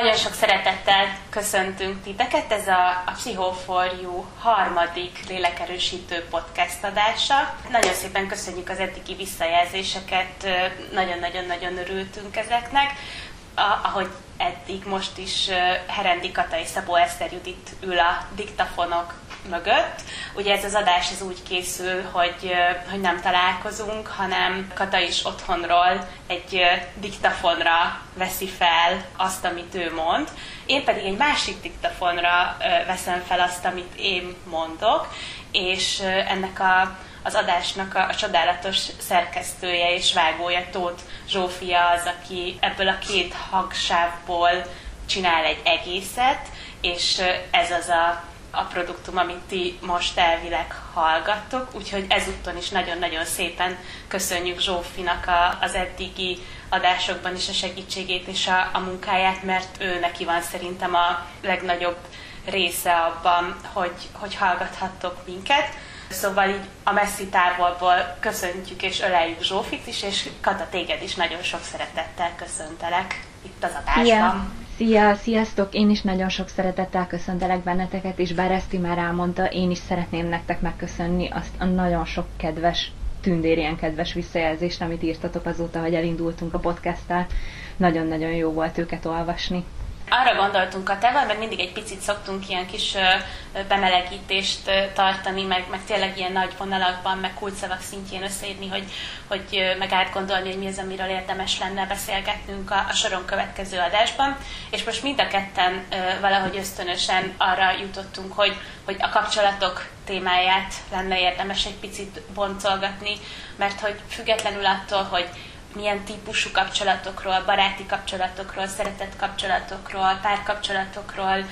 Nagyon sok szeretettel köszöntünk titeket, ez a, a You harmadik lélekerősítő podcast adása. Nagyon szépen köszönjük az eddigi visszajelzéseket, nagyon-nagyon-nagyon örültünk ezeknek. A, ahogy eddig most is Herendi Kata és Szabó Eszter Judit ül a diktafonok mögött. Ugye ez az adás ez úgy készül, hogy, hogy nem találkozunk, hanem Kata is otthonról egy diktafonra veszi fel azt, amit ő mond. Én pedig egy másik diktafonra veszem fel azt, amit én mondok, és ennek a az adásnak a, a csodálatos szerkesztője és vágója Tóth Zsófia az, aki ebből a két hagsávból csinál egy egészet, és ez az a a produktum, amit ti most elvileg hallgattok, úgyhogy ezúttal is nagyon-nagyon szépen köszönjük Zsófinak a, az eddigi adásokban is a segítségét és a, a munkáját, mert ő neki van szerintem a legnagyobb része abban, hogy, hogy hallgathattok minket. Szóval így a messzi távolból köszöntjük és öleljük Zsófit is, és Kata, téged is nagyon sok szeretettel köszöntelek itt az adásban. Yeah. Szia, sziasztok! Én is nagyon sok szeretettel köszöntelek benneteket, és bár Eszti már elmondta, én is szeretném nektek megköszönni azt a nagyon sok kedves, tündérien kedves visszajelzést, amit írtatok azóta, hogy elindultunk a podcasttal. Nagyon-nagyon jó volt őket olvasni arra gondoltunk a teval, meg mindig egy picit szoktunk ilyen kis bemelegítést tartani, meg, meg tényleg ilyen nagy vonalakban, meg kulcsszavak szintjén összeírni, hogy, hogy meg átgondolni, hogy mi az, amiről érdemes lenne beszélgetnünk a, a soron következő adásban. És most mind a ketten valahogy ösztönösen arra jutottunk, hogy, hogy a kapcsolatok témáját lenne érdemes egy picit boncolgatni, mert hogy függetlenül attól, hogy milyen típusú kapcsolatokról, baráti kapcsolatokról, szeretett kapcsolatokról, párkapcsolatokról,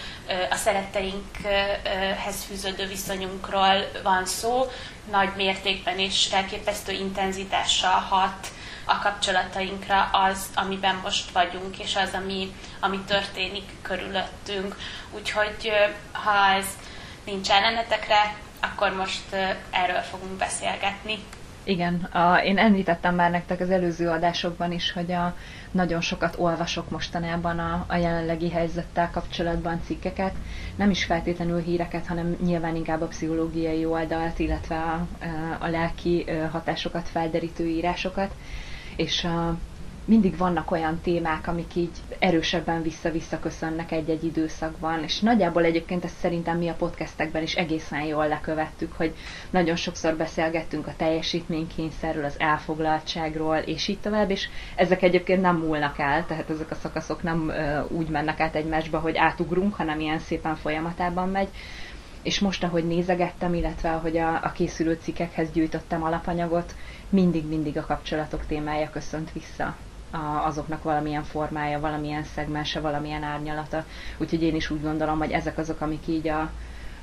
a szeretteinkhez fűződő viszonyunkról van szó, nagy mértékben és elképesztő intenzitással hat a kapcsolatainkra az, amiben most vagyunk, és az, ami, ami történik körülöttünk. Úgyhogy ha ez nincs ellenetekre, akkor most erről fogunk beszélgetni. Igen, a, én említettem már nektek az előző adásokban is, hogy a, nagyon sokat olvasok mostanában a, a jelenlegi helyzettel kapcsolatban cikkeket, nem is feltétlenül híreket, hanem nyilván inkább a pszichológiai oldalt, illetve a, a lelki hatásokat felderítő írásokat, és a, mindig vannak olyan témák, amik így erősebben vissza-vissza köszönnek egy-egy időszakban, és nagyjából egyébként ezt szerintem mi a podcastekben is egészen jól lekövettük, hogy nagyon sokszor beszélgettünk a teljesítménykényszerről, az elfoglaltságról, és így tovább, és ezek egyébként nem múlnak el, tehát ezek a szakaszok nem úgy mennek át egymásba, hogy átugrunk, hanem ilyen szépen folyamatában megy, és most, ahogy nézegettem, illetve ahogy a, a készülő cikkekhez gyűjtöttem alapanyagot, mindig-mindig a kapcsolatok témája köszönt vissza a, azoknak valamilyen formája, valamilyen szegmense, valamilyen árnyalata. Úgyhogy én is úgy gondolom, hogy ezek azok, amik így a,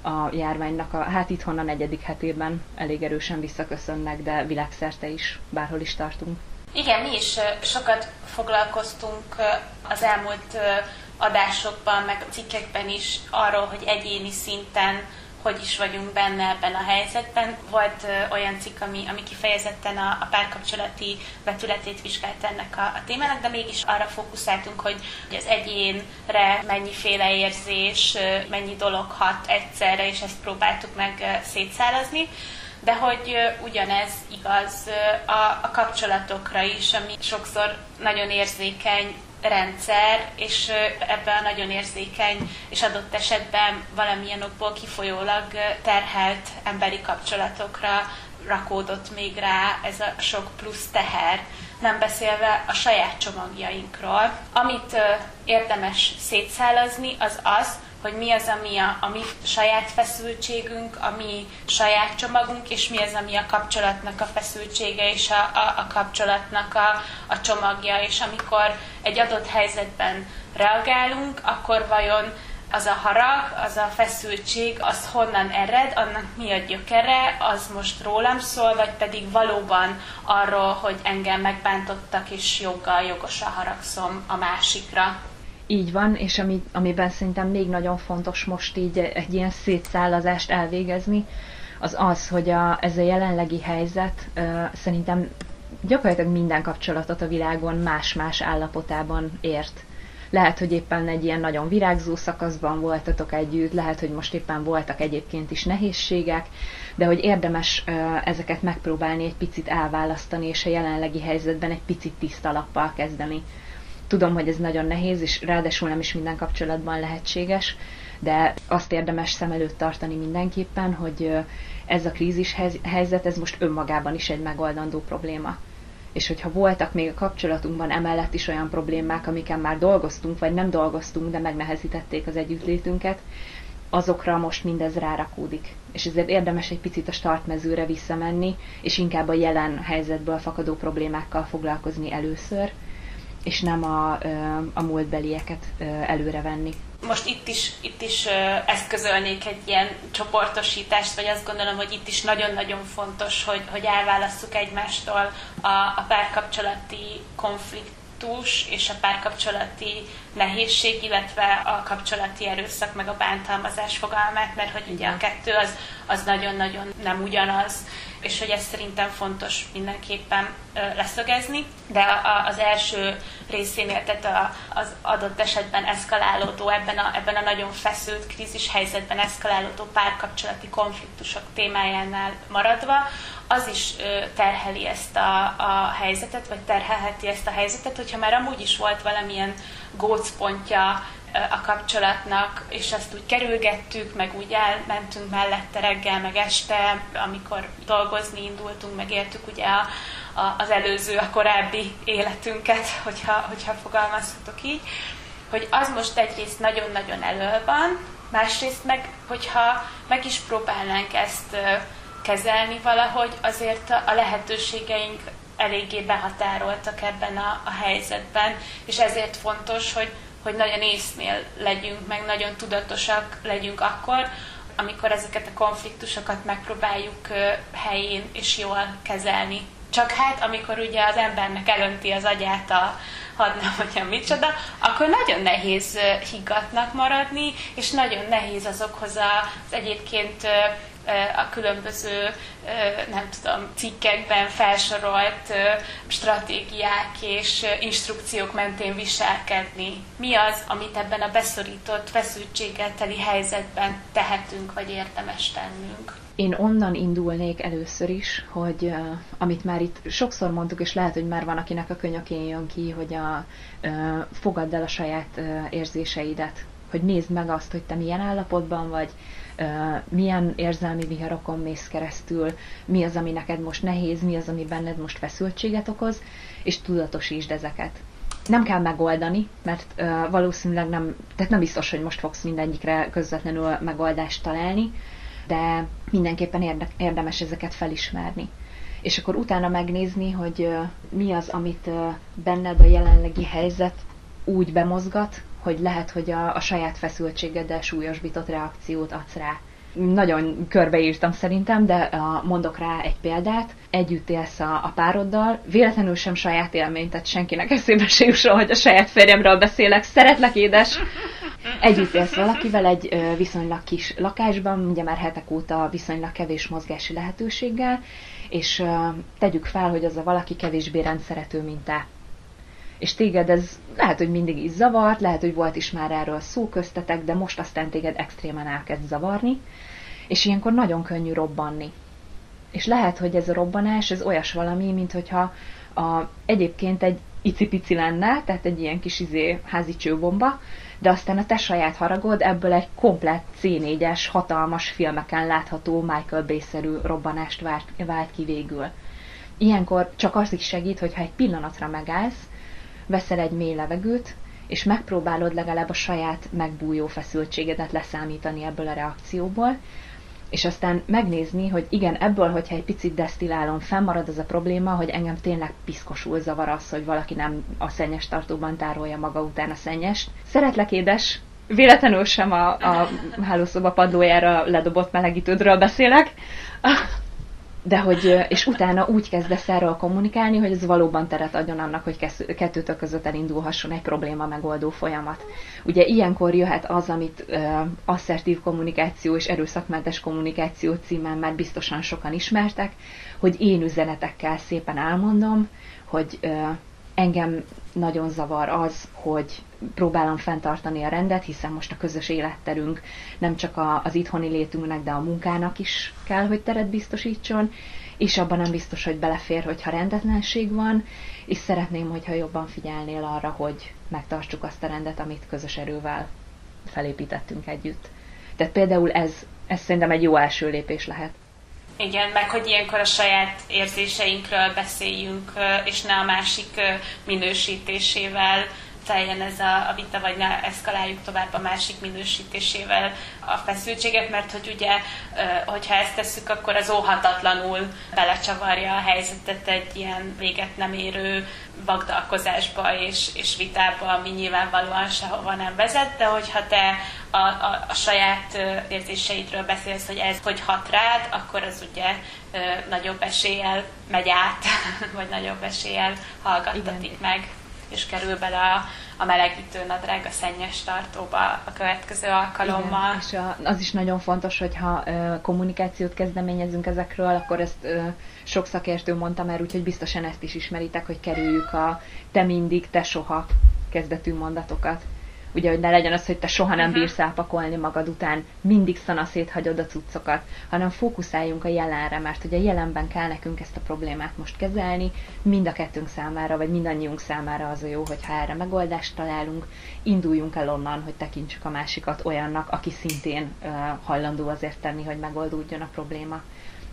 a járványnak a, hát itthon a negyedik hetében elég erősen visszaköszönnek, de világszerte is, bárhol is tartunk. Igen, mi is sokat foglalkoztunk az elmúlt adásokban, meg cikkekben is arról, hogy egyéni szinten hogy is vagyunk benne ebben a helyzetben. Volt ö, olyan cikk, ami, ami kifejezetten a, a párkapcsolati vetületét vizsgált ennek a, a témának, de mégis arra fókuszáltunk, hogy, hogy az egyénre mennyiféle érzés, ö, mennyi dolog hat egyszerre, és ezt próbáltuk meg ö, szétszálazni de hogy ugyanez igaz a, a kapcsolatokra is, ami sokszor nagyon érzékeny rendszer, és ebben nagyon érzékeny és adott esetben valamilyen okból kifolyólag terhelt emberi kapcsolatokra rakódott még rá ez a sok plusz teher, nem beszélve a saját csomagjainkról. Amit érdemes szétszálazni, az az, hogy mi az, ami a, a mi saját feszültségünk, a mi saját csomagunk, és mi az, ami a kapcsolatnak a feszültsége, és a, a, a kapcsolatnak a, a csomagja, és amikor egy adott helyzetben reagálunk, akkor vajon az a harag, az a feszültség, az honnan ered, annak mi a gyökere, az most rólam szól, vagy pedig valóban arról, hogy engem megbántottak, és joggal jogosan haragszom a másikra. Így van, és ami, amiben szerintem még nagyon fontos most így egy ilyen szétszállazást elvégezni, az az, hogy a, ez a jelenlegi helyzet uh, szerintem gyakorlatilag minden kapcsolatot a világon más-más állapotában ért. Lehet, hogy éppen egy ilyen nagyon virágzó szakaszban voltatok együtt, lehet, hogy most éppen voltak egyébként is nehézségek, de hogy érdemes ezeket megpróbálni egy picit elválasztani, és a jelenlegi helyzetben egy picit tiszta lappal kezdeni. Tudom, hogy ez nagyon nehéz, és ráadásul nem is minden kapcsolatban lehetséges, de azt érdemes szem előtt tartani mindenképpen, hogy ez a krízis helyzet, ez most önmagában is egy megoldandó probléma. És hogyha voltak még a kapcsolatunkban emellett is olyan problémák, amiken már dolgoztunk, vagy nem dolgoztunk, de megnehezítették az együttlétünket, azokra most mindez rárakódik. És ezért érdemes egy picit a startmezőre visszamenni, és inkább a jelen helyzetből fakadó problémákkal foglalkozni először, és nem a, a múltbelieket előrevenni. Most itt is, itt is eszközölnék egy ilyen csoportosítást, vagy azt gondolom, hogy itt is nagyon-nagyon fontos, hogy, hogy elválasszuk egymástól a, a párkapcsolati konfliktus és a párkapcsolati nehézség, illetve a kapcsolati erőszak meg a bántalmazás fogalmát, mert hogy ugye a kettő az, az nagyon-nagyon nem ugyanaz, és hogy ezt szerintem fontos mindenképpen leszögezni, de az első részénél, tehát az adott esetben eszkalálódó, ebben a, ebben a nagyon feszült krízis helyzetben eszkalálódó párkapcsolati konfliktusok témájánál maradva, az is terheli ezt a, a helyzetet, vagy terhelheti ezt a helyzetet, hogyha már amúgy is volt valamilyen gócpontja a kapcsolatnak, és azt úgy kerülgettük, meg úgy elmentünk mellette reggel, meg este, amikor dolgozni indultunk, meg éltük ugye a, a, az előző, a korábbi életünket, hogyha, hogyha fogalmazhatok így, hogy az most egyrészt nagyon-nagyon elő van, másrészt meg, hogyha meg is próbálnánk ezt kezelni valahogy, azért a lehetőségeink eléggé behatároltak ebben a, a helyzetben, és ezért fontos, hogy hogy nagyon észnél legyünk, meg nagyon tudatosak legyünk akkor, amikor ezeket a konfliktusokat megpróbáljuk helyén és jól kezelni. Csak hát, amikor ugye az embernek elönti az agyát a, hadd nem mondjam micsoda, akkor nagyon nehéz higgatnak maradni, és nagyon nehéz azokhoz az egyébként a különböző, nem tudom, cikkekben felsorolt stratégiák és instrukciók mentén viselkedni. Mi az, amit ebben a beszorított, feszültséggel teli helyzetben tehetünk, vagy érdemes tennünk? Én onnan indulnék először is, hogy uh, amit már itt sokszor mondtuk, és lehet, hogy már van, akinek a könyökén jön ki, hogy a, uh, fogadd el a saját uh, érzéseidet, hogy nézd meg azt, hogy te milyen állapotban vagy, milyen érzelmi viharokon mész keresztül, mi az, ami neked most nehéz, mi az, ami benned most feszültséget okoz, és tudatosítsd ezeket. Nem kell megoldani, mert valószínűleg nem, tehát nem biztos, hogy most fogsz mindegyikre közvetlenül megoldást találni, de mindenképpen érde, érdemes ezeket felismerni. És akkor utána megnézni, hogy mi az, amit benned a jelenlegi helyzet úgy bemozgat, hogy lehet, hogy a, a saját feszültségeddel súlyosbított reakciót adsz rá. Nagyon körbeírtam szerintem, de uh, mondok rá egy példát. Együtt élsz a, a pároddal, véletlenül sem saját élmény, tehát senkinek eszébe se jusson, hogy a saját férjemről beszélek. Szeretlek, édes! Együtt élsz valakivel egy viszonylag kis lakásban, ugye már hetek óta viszonylag kevés mozgási lehetőséggel, és tegyük fel, hogy az a valaki kevésbé rendszerető, mint te és téged ez lehet, hogy mindig is zavart, lehet, hogy volt is már erről szó köztetek, de most aztán téged extrémen elkezd zavarni, és ilyenkor nagyon könnyű robbanni. És lehet, hogy ez a robbanás, ez olyas valami, mint hogyha a, egyébként egy icipici lenne, tehát egy ilyen kis izé, házi csőbomba, de aztán a te saját haragod ebből egy komplett C4-es, hatalmas filmeken látható Michael Bay-szerű robbanást vált, vált ki végül. Ilyenkor csak az is segít, hogyha egy pillanatra megállsz, veszel egy mély levegőt, és megpróbálod legalább a saját megbújó feszültségedet leszámítani ebből a reakcióból, és aztán megnézni, hogy igen, ebből, hogyha egy picit desztilálom, fennmarad az a probléma, hogy engem tényleg piszkosul zavar az, hogy valaki nem a szennyes tartóban tárolja maga után a szennyest. Szeretlek, édes! Véletlenül sem a, a hálószoba padlójára ledobott melegítődről beszélek de hogy, és utána úgy kezdesz erről kommunikálni, hogy ez valóban teret adjon annak, hogy kettőtök között elindulhasson egy probléma megoldó folyamat. Ugye ilyenkor jöhet az, amit uh, asszertív kommunikáció és erőszakmentes kommunikáció címen már biztosan sokan ismertek, hogy én üzenetekkel szépen elmondom, hogy uh, Engem nagyon zavar az, hogy próbálom fenntartani a rendet, hiszen most a közös életterünk nem csak a, az itthoni létünknek, de a munkának is kell, hogy teret biztosítson, és abban nem biztos, hogy belefér, hogyha rendetlenség van, és szeretném, hogyha jobban figyelnél arra, hogy megtartsuk azt a rendet, amit közös erővel felépítettünk együtt. Tehát például ez, ez szerintem egy jó első lépés lehet. Igen, meg hogy ilyenkor a saját érzéseinkről beszéljünk, és ne a másik minősítésével teljen ez a, a vita, vagy ne eszkaláljuk tovább a másik minősítésével a feszültséget, mert hogy ugye, hogyha ezt tesszük, akkor az óhatatlanul belecsavarja a helyzetet egy ilyen véget nem érő vagdalkozásba és, és vitába, ami nyilvánvalóan sehova nem vezet, de hogyha te a, a, a saját érzéseidről beszélsz, hogy ez hogy hat rád, akkor az ugye nagyobb eséllyel megy át, vagy nagyobb eséllyel hallgattatik Igen. meg és kerül bele a, a melegítő nadrág a szennyes tartóba a következő alkalommal. Igen, és a, az is nagyon fontos, hogyha ö, kommunikációt kezdeményezünk ezekről, akkor ezt ö, sok szakértő mondta már, úgyhogy biztosan ezt is ismeritek, hogy kerüljük a te mindig, te soha kezdetű mondatokat ugye, hogy ne legyen az, hogy te soha nem mhm. bírsz elpakolni magad után, mindig szanaszét hagyod a cuccokat, hanem fókuszáljunk a jelenre, mert ugye jelenben kell nekünk ezt a problémát most kezelni, mind a kettőnk számára, vagy mindannyiunk számára az a jó, hogyha erre megoldást találunk, induljunk el onnan, hogy tekintsük a másikat olyannak, aki szintén uh, hajlandó azért tenni, hogy megoldódjon a probléma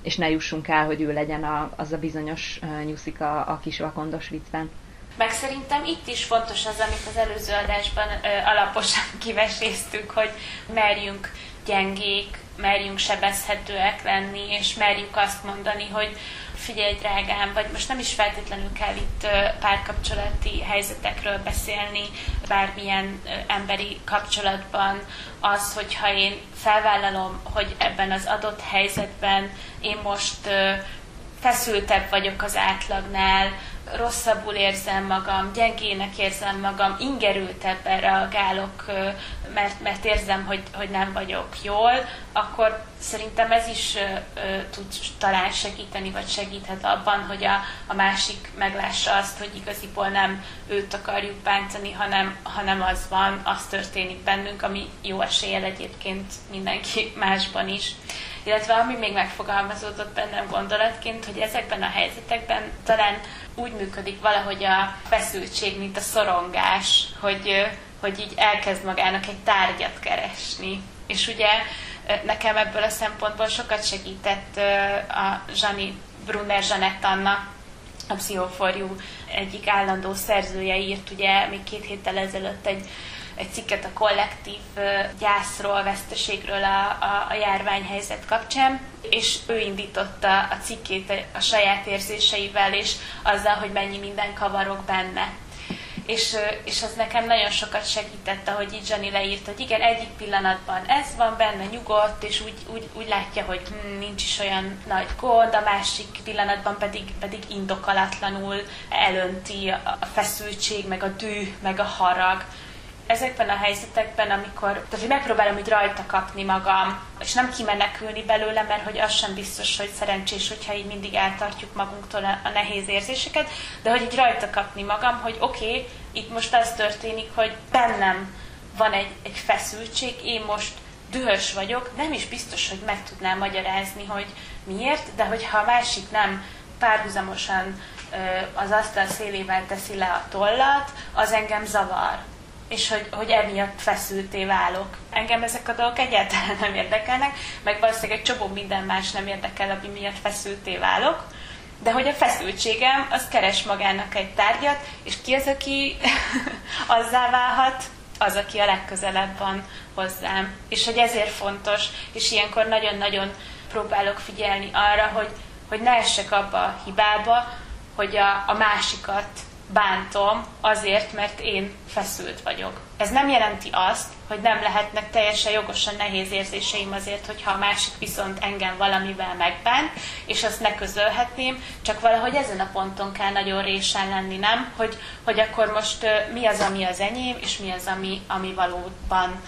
és ne jussunk el, hogy ő legyen a, az a bizonyos uh, nyuszik a, a kis vakondos viccben. Meg szerintem itt is fontos az, amit az előző adásban ö, alaposan kiveséztük, hogy merjünk gyengék, merjünk sebezhetőek lenni, és merjük azt mondani, hogy figyelj drágám, vagy most nem is feltétlenül kell itt párkapcsolati helyzetekről beszélni, bármilyen emberi kapcsolatban. Az, hogyha én felvállalom, hogy ebben az adott helyzetben én most feszültebb vagyok az átlagnál, rosszabbul érzem magam, gyengének érzem magam, ingerültebben reagálok, mert, mert érzem, hogy, hogy nem vagyok jól, akkor szerintem ez is tud talán segíteni, vagy segíthet abban, hogy a, a másik meglássa azt, hogy igaziból nem őt akarjuk bántani, hanem, hanem az van, az történik bennünk, ami jó eséllyel egyébként mindenki másban is illetve ami még megfogalmazódott bennem gondolatként, hogy ezekben a helyzetekben talán úgy működik valahogy a feszültség, mint a szorongás, hogy, hogy így elkezd magának egy tárgyat keresni. És ugye nekem ebből a szempontból sokat segített a Zsani Brunner Zsanett a Pszichoforjú egyik állandó szerzője írt ugye még két héttel ezelőtt egy egy cikket a kollektív gyászról, veszteségről a, a, a járványhelyzet kapcsán, és ő indította a cikkét a saját érzéseivel, és azzal, hogy mennyi minden kavarok benne. És, és az nekem nagyon sokat segített, ahogy így Zsani leírt, hogy igen, egyik pillanatban ez van benne, nyugodt, és úgy, úgy, úgy látja, hogy hm, nincs is olyan nagy gond, a másik pillanatban pedig, pedig indokolatlanul elönti a feszültség, meg a dű, meg a harag ezekben a helyzetekben, amikor tehát, hogy megpróbálom így rajta kapni magam, és nem kimenekülni belőle, mert hogy az sem biztos, hogy szerencsés, hogyha így mindig eltartjuk magunktól a nehéz érzéseket, de hogy így rajta kapni magam, hogy oké, okay, itt most az történik, hogy bennem van egy, egy feszültség, én most dühös vagyok, nem is biztos, hogy meg tudnám magyarázni, hogy miért, de hogyha a másik nem párhuzamosan az asztal szélével teszi le a tollat, az engem zavar és hogy, hogy emiatt feszülté válok. Engem ezek a dolgok egyáltalán nem érdekelnek, meg valószínűleg egy csomó minden más nem érdekel, ami miatt feszülté válok, de hogy a feszültségem, az keres magának egy tárgyat, és ki az, aki azzá válhat, az, aki a legközelebb van hozzám. És hogy ezért fontos, és ilyenkor nagyon-nagyon próbálok figyelni arra, hogy, hogy ne essek abba a hibába, hogy a, a másikat bántom azért, mert én feszült vagyok. Ez nem jelenti azt, hogy nem lehetnek teljesen jogosan nehéz érzéseim azért, hogyha a másik viszont engem valamivel megbán, és azt ne közölhetném, csak valahogy ezen a ponton kell nagyon résen lenni, nem? Hogy, hogy akkor most mi az, ami az enyém, és mi az, ami, ami valóban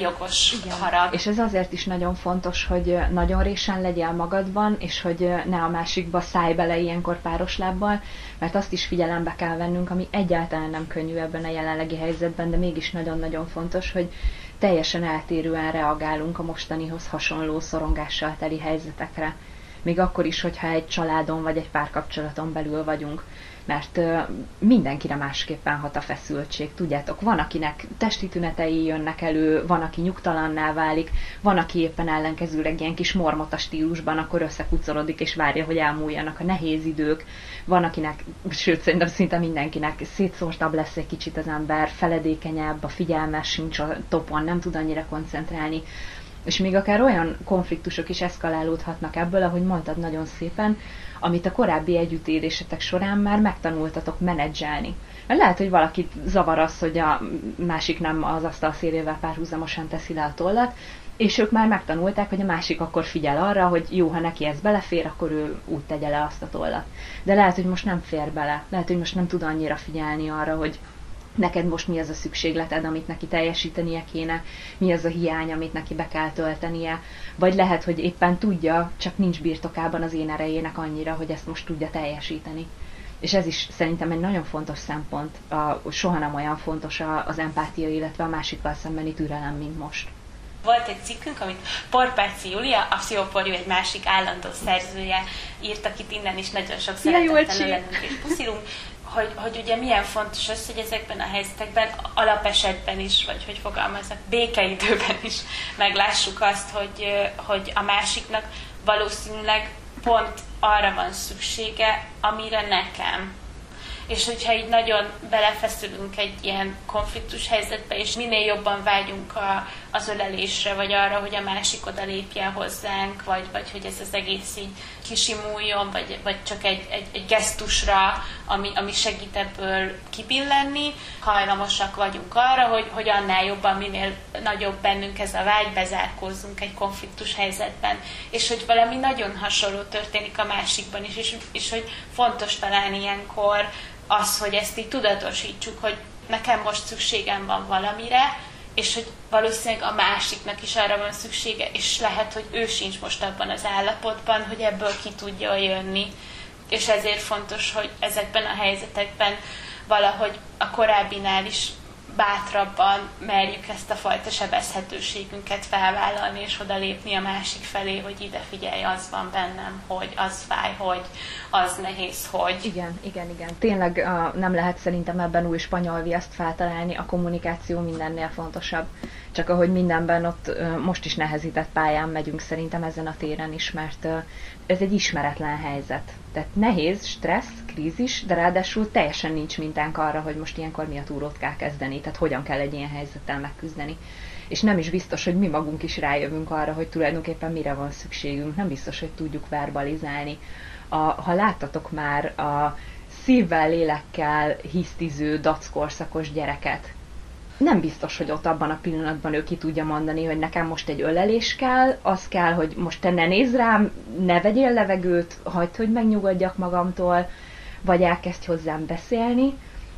jogos Igen. harag. És ez azért is nagyon fontos, hogy nagyon résen legyél magadban, és hogy ne a másikba szállj bele ilyenkor páros lábbal, mert azt is figyelembe kell vennünk, ami egyáltalán nem könnyű ebben a jelenlegi helyzetben, de mégis nagyon-nagyon fontos, hogy teljesen eltérően reagálunk a mostanihoz hasonló szorongással teli helyzetekre. Még akkor is, hogyha egy családon vagy egy párkapcsolaton belül vagyunk mert mindenkire másképpen hat a feszültség. Tudjátok, van, akinek testi tünetei jönnek elő, van, aki nyugtalanná válik, van, aki éppen ellenkezőleg ilyen kis mormota stílusban, akkor összekucorodik és várja, hogy elmúljanak a nehéz idők. Van, akinek, sőt, szerintem szinte mindenkinek szétszórtabb lesz egy kicsit az ember, feledékenyebb, a figyelmes sincs a topon, nem tud annyira koncentrálni. És még akár olyan konfliktusok is eszkalálódhatnak ebből, ahogy mondtad nagyon szépen, amit a korábbi együttélésetek során már megtanultatok menedzselni. Lehet, hogy valakit zavar az, hogy a másik nem az asztal szélével párhuzamosan teszi le a tollat, és ők már megtanulták, hogy a másik akkor figyel arra, hogy jó, ha neki ez belefér, akkor ő úgy tegye le azt a tollat. De lehet, hogy most nem fér bele. Lehet, hogy most nem tud annyira figyelni arra, hogy neked most mi az a szükségleted, amit neki teljesítenie kéne, mi az a hiány, amit neki be kell töltenie, vagy lehet, hogy éppen tudja, csak nincs birtokában az én erejének annyira, hogy ezt most tudja teljesíteni. És ez is szerintem egy nagyon fontos szempont, a, soha nem olyan fontos az empátia, illetve a másikkal szembeni türelem, mint most. Volt egy cikkünk, amit Porpáci Julia, a Pszichoporjú egy másik állandó szerzője írt, akit innen is nagyon sok szeretettel lennünk és puszilunk, hogy, hogy ugye milyen fontos az, hogy ezekben a helyzetekben, alapesetben is, vagy hogy fogalmazok, békeidőben is meglássuk azt, hogy, hogy a másiknak valószínűleg pont arra van szüksége, amire nekem. És hogyha így nagyon belefeszülünk egy ilyen konfliktus helyzetbe, és minél jobban vágyunk a, az ölelésre, vagy arra, hogy a másik oda lépjen hozzánk, vagy, vagy hogy ez az egész így kisimuljon, vagy, vagy csak egy, egy, egy gesztusra, ami, ami segít ebből kibillenni, hajlamosak vagyunk arra, hogy, hogy annál jobban, minél nagyobb bennünk ez a vágy, bezárkózzunk egy konfliktus helyzetben, és hogy valami nagyon hasonló történik a másikban is, és, és hogy fontos talán ilyenkor az, hogy ezt így tudatosítsuk, hogy nekem most szükségem van valamire, és hogy valószínűleg a másiknak is arra van szüksége, és lehet, hogy ő sincs most abban az állapotban, hogy ebből ki tudja jönni. És ezért fontos, hogy ezekben a helyzetekben valahogy a korábbinál is bátrabban merjük ezt a fajta sebezhetőségünket felvállalni, és odalépni a másik felé, hogy ide figyelj, az van bennem, hogy az fáj, hogy az nehéz, hogy... Igen, igen, igen. Tényleg uh, nem lehet szerintem ebben új spanyol viaszt feltalálni, a kommunikáció mindennél fontosabb. Csak ahogy mindenben ott uh, most is nehezített pályán megyünk szerintem ezen a téren is, mert uh, ez egy ismeretlen helyzet. Tehát nehéz, stressz, krízis, de ráadásul teljesen nincs mintánk arra, hogy most ilyenkor mi a túrót kell kezdeni, tehát hogyan kell egy ilyen helyzettel megküzdeni. És nem is biztos, hogy mi magunk is rájövünk arra, hogy tulajdonképpen mire van szükségünk. Nem biztos, hogy tudjuk verbalizálni. A, ha láttatok már a szívvel, lélekkel hisztiző dackorszakos gyereket, nem biztos, hogy ott abban a pillanatban ő ki tudja mondani, hogy nekem most egy ölelés kell, az kell, hogy most te ne nézz rám, ne vegyél levegőt, hagyd, hogy megnyugodjak magamtól, vagy elkezdj hozzám beszélni.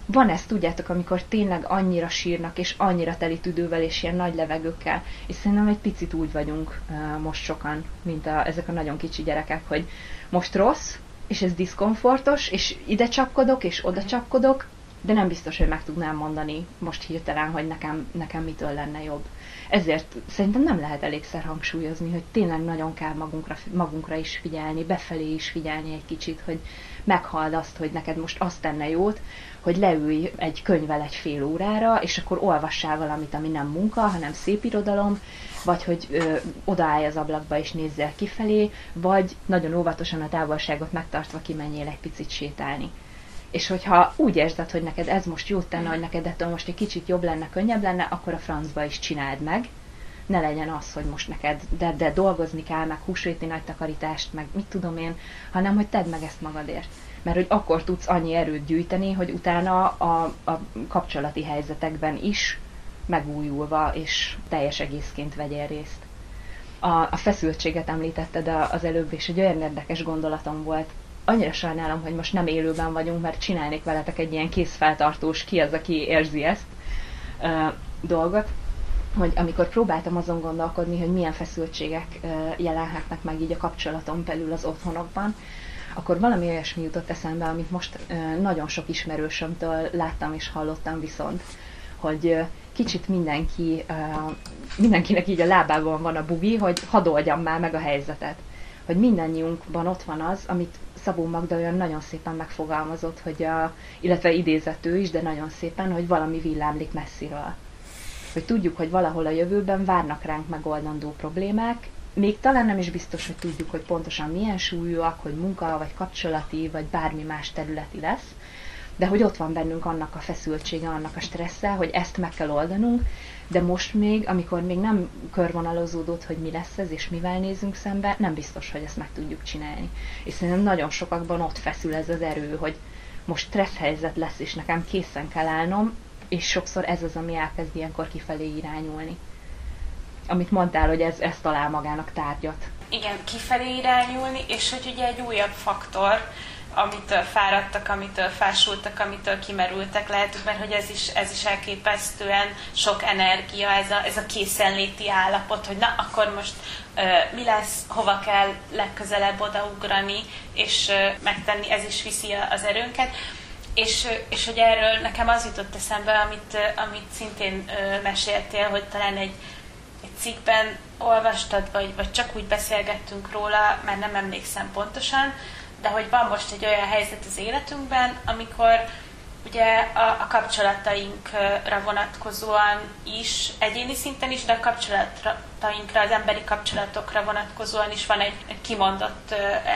Van ez, tudjátok, amikor tényleg annyira sírnak, és annyira teli tüdővel, és ilyen nagy levegőkkel, és szerintem egy picit úgy vagyunk uh, most sokan, mint a, ezek a nagyon kicsi gyerekek, hogy most rossz, és ez diszkomfortos, és ide csapkodok, és oda csapkodok, de nem biztos, hogy meg tudnám mondani most hirtelen, hogy nekem, nekem mitől lenne jobb. Ezért szerintem nem lehet elégszer hangsúlyozni, hogy tényleg nagyon kell magunkra, magunkra is figyelni, befelé is figyelni egy kicsit, hogy meghalld azt, hogy neked most azt tenne jót, hogy leülj egy könyvvel egy fél órára, és akkor olvassál valamit, ami nem munka, hanem szép irodalom, vagy hogy ö, odaállj az ablakba és nézzel kifelé, vagy nagyon óvatosan a távolságot megtartva kimenjél egy picit sétálni. És hogyha úgy érzed, hogy neked ez most jót tenne, hogy neked ettől most egy kicsit jobb lenne, könnyebb lenne, akkor a francba is csináld meg. Ne legyen az, hogy most neked, de, de dolgozni kell, meg húsvéti nagy takarítást, meg mit tudom én, hanem hogy tedd meg ezt magadért. Mert hogy akkor tudsz annyi erőt gyűjteni, hogy utána a, a kapcsolati helyzetekben is megújulva és teljes egészként vegyél részt. A, a feszültséget említetted az előbb, és egy olyan érdekes gondolatom volt. Annyira sajnálom, hogy most nem élőben vagyunk, mert csinálnék veletek egy ilyen készfeltartós, ki az, aki érzi ezt uh, dolgot hogy amikor próbáltam azon gondolkodni, hogy milyen feszültségek jelenhetnek meg így a kapcsolaton belül az otthonokban, akkor valami olyasmi jutott eszembe, amit most nagyon sok ismerősömtől láttam és hallottam viszont, hogy kicsit mindenki, mindenkinek így a lábában van a bugi, hogy hadd oldjam már meg a helyzetet. Hogy mindannyiunkban ott van az, amit Szabó Magda olyan nagyon szépen megfogalmazott, hogy a, illetve idézető is, de nagyon szépen, hogy valami villámlik messziről. Hogy tudjuk, hogy valahol a jövőben várnak ránk megoldandó problémák, még talán nem is biztos, hogy tudjuk, hogy pontosan milyen súlyúak, hogy munka, vagy kapcsolati, vagy bármi más területi lesz, de hogy ott van bennünk annak a feszültsége, annak a stressze, hogy ezt meg kell oldanunk, de most még, amikor még nem körvonalozódott, hogy mi lesz ez, és mivel nézünk szembe, nem biztos, hogy ezt meg tudjuk csinálni. És szerintem nagyon sokakban ott feszül ez az erő, hogy most stressz helyzet lesz, és nekem készen kell állnom, és sokszor ez az, ami elkezd ilyenkor kifelé irányulni. Amit mondtál, hogy ez, ez talál magának tárgyat. Igen, kifelé irányulni, és hogy ugye egy újabb faktor, amitől fáradtak, amitől fásultak, amitől kimerültek lehet, mert hogy ez is, ez is elképesztően sok energia, ez a, ez a készenléti állapot, hogy na, akkor most uh, mi lesz, hova kell legközelebb odaugrani, és uh, megtenni, ez is viszi az erőnket. És, és hogy erről nekem az jutott eszembe, amit, amit szintén meséltél, hogy talán egy, egy cikkben olvastad, vagy, vagy csak úgy beszélgettünk róla, mert nem emlékszem pontosan, de hogy van most egy olyan helyzet az életünkben, amikor ugye a, a kapcsolatainkra vonatkozóan is, egyéni szinten is, de a kapcsolatainkra, az emberi kapcsolatokra vonatkozóan is van egy, egy kimondott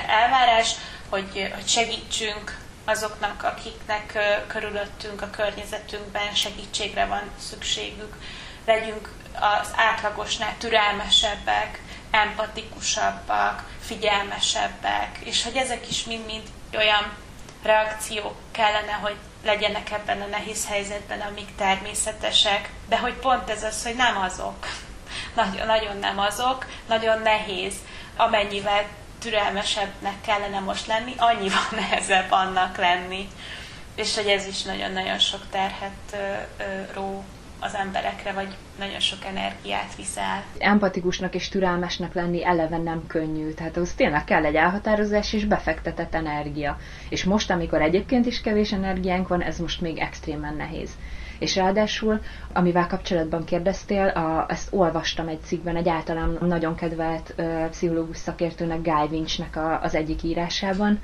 elvárás, hogy, hogy segítsünk azoknak, akiknek körülöttünk, a környezetünkben segítségre van szükségük. Legyünk az átlagosnál türelmesebbek, empatikusabbak, figyelmesebbek, és hogy ezek is mind-mind olyan reakciók kellene, hogy legyenek ebben a nehéz helyzetben, amik természetesek, de hogy pont ez az, hogy nem azok. Nagyon, nagyon nem azok, nagyon nehéz, amennyivel türelmesebbnek kellene most lenni, annyival nehezebb annak lenni. És hogy ez is nagyon-nagyon sok terhet ró az emberekre, vagy nagyon sok energiát viszel. Empatikusnak és türelmesnek lenni eleve nem könnyű, tehát az tényleg kell egy elhatározás és befektetett energia. És most, amikor egyébként is kevés energiánk van, ez most még extrémen nehéz. És ráadásul, amivel kapcsolatban kérdeztél, a, ezt olvastam egy cikkben, egy általán nagyon kedvelt ö, pszichológus szakértőnek, Guy Winchnek a, az egyik írásában,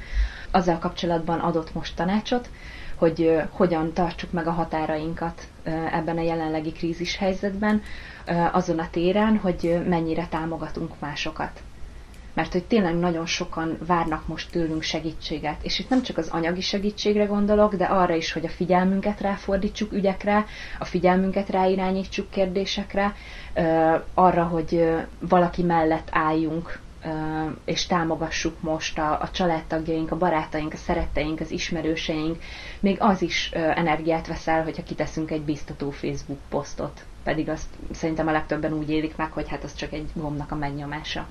azzal kapcsolatban adott most tanácsot, hogy ö, hogyan tartsuk meg a határainkat ebben a jelenlegi krízis helyzetben, azon a téren, hogy mennyire támogatunk másokat mert hogy tényleg nagyon sokan várnak most tőlünk segítséget. És itt nem csak az anyagi segítségre gondolok, de arra is, hogy a figyelmünket ráfordítsuk ügyekre, a figyelmünket ráirányítsuk kérdésekre, arra, hogy valaki mellett álljunk, és támogassuk most a, a családtagjaink, a barátaink, a szeretteink, az ismerőseink, még az is energiát veszel, hogyha kiteszünk egy biztató Facebook posztot. Pedig azt szerintem a legtöbben úgy élik meg, hogy hát az csak egy gombnak a megnyomása.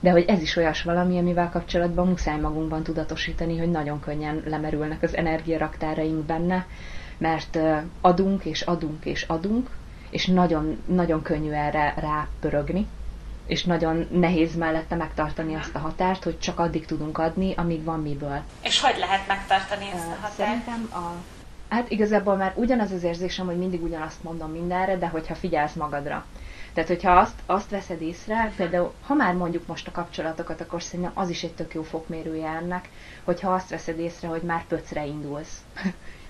De hogy ez is olyas valami, amivel kapcsolatban muszáj magunkban tudatosítani, hogy nagyon könnyen lemerülnek az energiaraktáraink benne, mert adunk és adunk és adunk, és nagyon, nagyon könnyű erre rápörögni, és nagyon nehéz mellette megtartani azt a határt, hogy csak addig tudunk adni, amíg van miből. És hogy lehet megtartani ezt a határt? Szerintem a Hát igazából már ugyanaz az érzésem, hogy mindig ugyanazt mondom mindenre, de hogyha figyelsz magadra. Tehát, hogyha azt, azt veszed észre, például, ha már mondjuk most a kapcsolatokat, akkor szerintem az is egy tök jó fokmérője ennek, hogyha azt veszed észre, hogy már pöcre indulsz.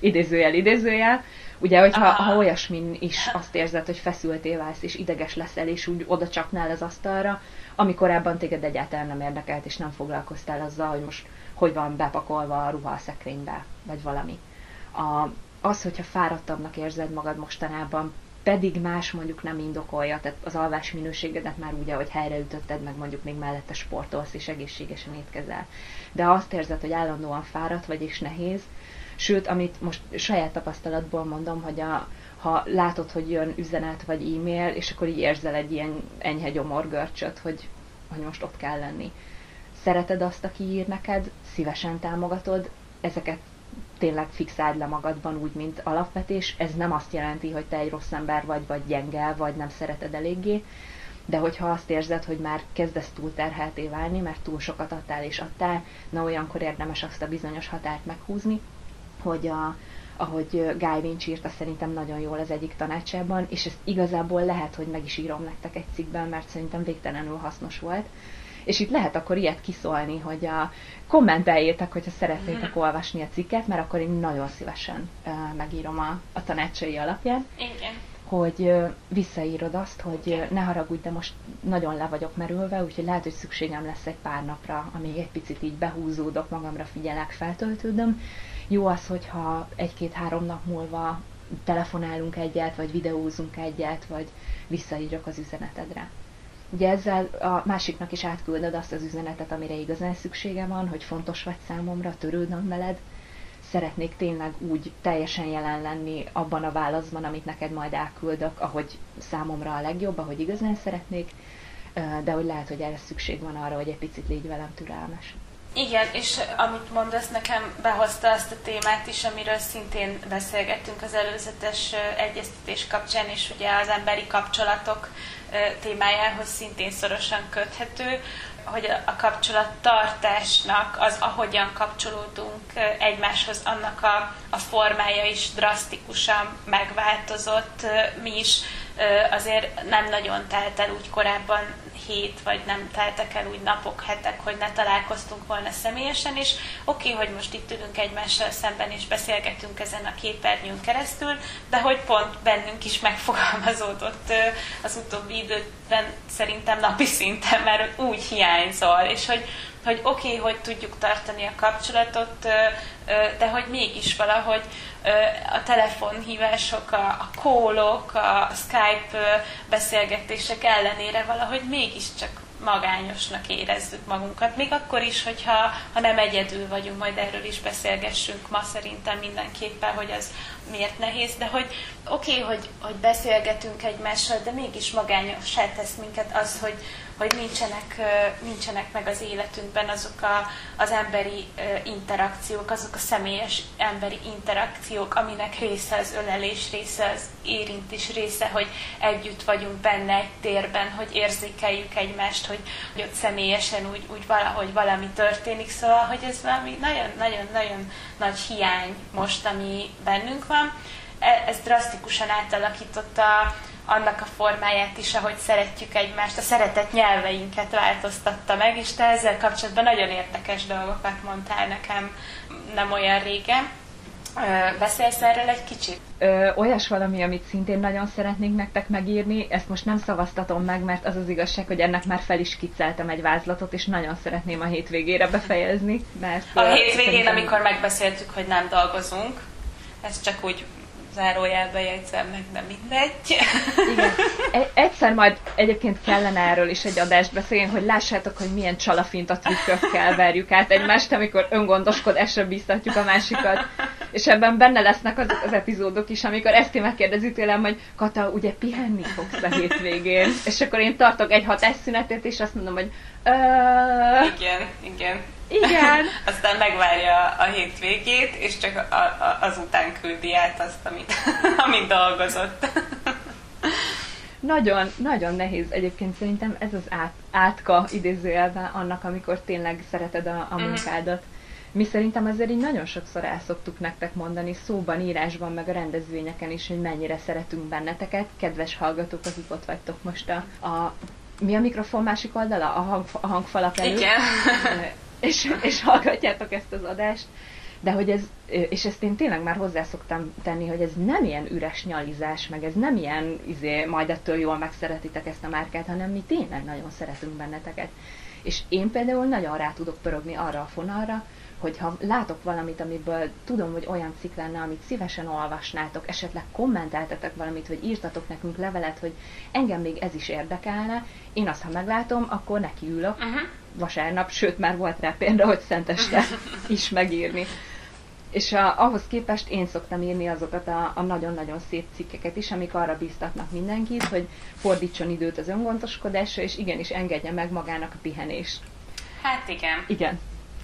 Idézőjel, idézőjel. Ugye, hogyha ha olyasmin is azt érzed, hogy feszültél válsz, és ideges leszel, és úgy oda csapnál az asztalra, ami korábban téged egyáltalán nem érdekelt, és nem foglalkoztál azzal, hogy most hogy van bepakolva a ruha a szekrénybe, vagy valami. A, az, hogyha fáradtabbnak érzed magad mostanában, pedig más mondjuk nem indokolja, tehát az alvás minőségedet már úgy, hogy helyreütötted, meg mondjuk még mellette sportolsz és egészségesen étkezel. De azt érzed, hogy állandóan fáradt vagy és nehéz, Sőt, amit most saját tapasztalatból mondom, hogy a, ha látod, hogy jön üzenet vagy e-mail, és akkor így érzel egy ilyen enyhe gyomorgörcsöt, hogy, hogy most ott kell lenni. Szereted azt, aki ír neked, szívesen támogatod, ezeket tényleg fixáld le magadban úgy, mint alapvetés. Ez nem azt jelenti, hogy te egy rossz ember vagy, vagy gyenge, vagy nem szereted eléggé, de hogyha azt érzed, hogy már kezdesz túl terhelté válni, mert túl sokat adtál és adtál, na olyankor érdemes azt a bizonyos határt meghúzni, hogy a, ahogy Guy Winch írta szerintem nagyon jól az egyik tanácsában, és ezt igazából lehet, hogy meg is írom nektek egy cikkben, mert szerintem végtelenül hasznos volt. És itt lehet akkor ilyet kiszólni, hogy a kommenteljétek, hogyha szeretnétek mm. olvasni a cikket, mert akkor én nagyon szívesen uh, megírom a, a tanácsai alapján. Igen hogy visszaírod azt, hogy ne haragudj, de most nagyon le vagyok merülve, úgyhogy lehet, hogy szükségem lesz egy pár napra, amíg egy picit így behúzódok, magamra figyelek, feltöltődöm. Jó az, hogyha egy-két-három nap múlva telefonálunk egyet, vagy videózunk egyet, vagy visszaírok az üzenetedre. Ugye ezzel a másiknak is átküldöd azt az üzenetet, amire igazán szüksége van, hogy fontos vagy számomra, törődnöm veled, szeretnék tényleg úgy teljesen jelen lenni abban a válaszban, amit neked majd elküldök, ahogy számomra a legjobb, ahogy igazán szeretnék, de hogy lehet, hogy erre szükség van arra, hogy egy picit légy velem türelmes. Igen, és amit mondasz, nekem behozta azt a témát is, amiről szintén beszélgettünk az előzetes egyeztetés kapcsán, és ugye az emberi kapcsolatok témájához szintén szorosan köthető, hogy a kapcsolattartásnak az, ahogyan kapcsolódunk egymáshoz, annak a, a formája is drasztikusan megváltozott. Mi is azért nem nagyon telt el úgy korábban hét, vagy nem teltek el úgy napok, hetek, hogy ne találkoztunk volna személyesen, és oké, okay, hogy most itt ülünk egymással szemben, és beszélgetünk ezen a képernyőn keresztül, de hogy pont bennünk is megfogalmazódott az utóbbi időben szerintem napi szinten, mert úgy hiányzol, és hogy hogy oké, okay, hogy tudjuk tartani a kapcsolatot, de hogy mégis valahogy a telefonhívások, a kólok, a Skype beszélgetések ellenére valahogy mégiscsak magányosnak érezzük magunkat. Még akkor is, hogyha ha nem egyedül vagyunk, majd erről is beszélgessünk ma szerintem mindenképpen, hogy az miért nehéz, de hogy oké, okay, hogy, hogy beszélgetünk egymással, de mégis magányossá tesz minket az, hogy, hogy nincsenek, nincsenek meg az életünkben azok a, az emberi interakciók, azok a személyes emberi interakciók, aminek része az ölelés, része az érintés, része, hogy együtt vagyunk benne egy térben, hogy érzékeljük egymást, hogy, hogy ott személyesen úgy, úgy valahogy valami történik, szóval, hogy ez valami nagyon-nagyon-nagyon nagy hiány most, ami bennünk van. E, ez drasztikusan átalakította annak a formáját is, ahogy szeretjük egymást, a szeretet nyelveinket változtatta meg, és te ezzel kapcsolatban nagyon érdekes dolgokat mondtál nekem nem olyan régen. Beszélsz erről egy kicsit? Ö, olyas valami, amit szintén nagyon szeretnénk nektek megírni, ezt most nem szavaztatom meg, mert az az igazság, hogy ennek már fel is kicceltem egy vázlatot, és nagyon szeretném a hétvégére befejezni. Mert, a hétvégén, szerintem... amikor megbeszéltük, hogy nem dolgozunk, ez csak úgy zárójelbe jegyzem meg, de mindegy. Igen. E- egyszer majd egyébként kellene erről is egy adást beszélni, hogy lássátok, hogy milyen csalafint a trükkökkel verjük át egymást, amikor öngondoskodásra bíztatjuk a másikat. És ebben benne lesznek azok az epizódok is, amikor ezt megkérdezi tőlem, hogy Kata, ugye pihenni fogsz a hétvégén? És akkor én tartok egy hatásszünetet, és azt mondom, hogy Ö... Igen, igen. Igen. Aztán megvárja a hétvégét, és csak a, a, azután küldi át azt, amit, amit dolgozott. Nagyon, nagyon nehéz egyébként szerintem ez az át, átka idézőjelben annak, amikor tényleg szereted a, a mhm. munkádat. Mi szerintem azért így nagyon sokszor el szoktuk nektek mondani szóban, írásban, meg a rendezvényeken is, hogy mennyire szeretünk benneteket. Kedves hallgatók, akik ott vagytok most a, a mi a mikrofon másik oldala? A, hang, a hangfalak előtt. Igen. És, és hallgatjátok ezt az adást. De hogy ez, és ezt én tényleg már hozzá szoktam tenni, hogy ez nem ilyen üres nyalizás, meg ez nem ilyen, izé, majd ettől jól megszeretitek ezt a márkát, hanem mi tényleg nagyon szeretünk benneteket. És én például nagyon rá tudok pörögni arra a fonalra, hogyha látok valamit, amiből tudom, hogy olyan cikk lenne, amit szívesen olvasnátok, esetleg kommenteltetek valamit, vagy írtatok nekünk levelet, hogy engem még ez is érdekelne, én azt, ha meglátom, akkor nekiülök uh-huh. Vasárnap, sőt már volt rá példa, hogy szenteste is megírni. És a, ahhoz képest én szoktam írni azokat a, a nagyon-nagyon szép cikkeket is, amik arra bíztatnak mindenkit, hogy fordítson időt az öngondoskodásra, és igenis engedje meg magának a pihenést. Hát igen. Igen.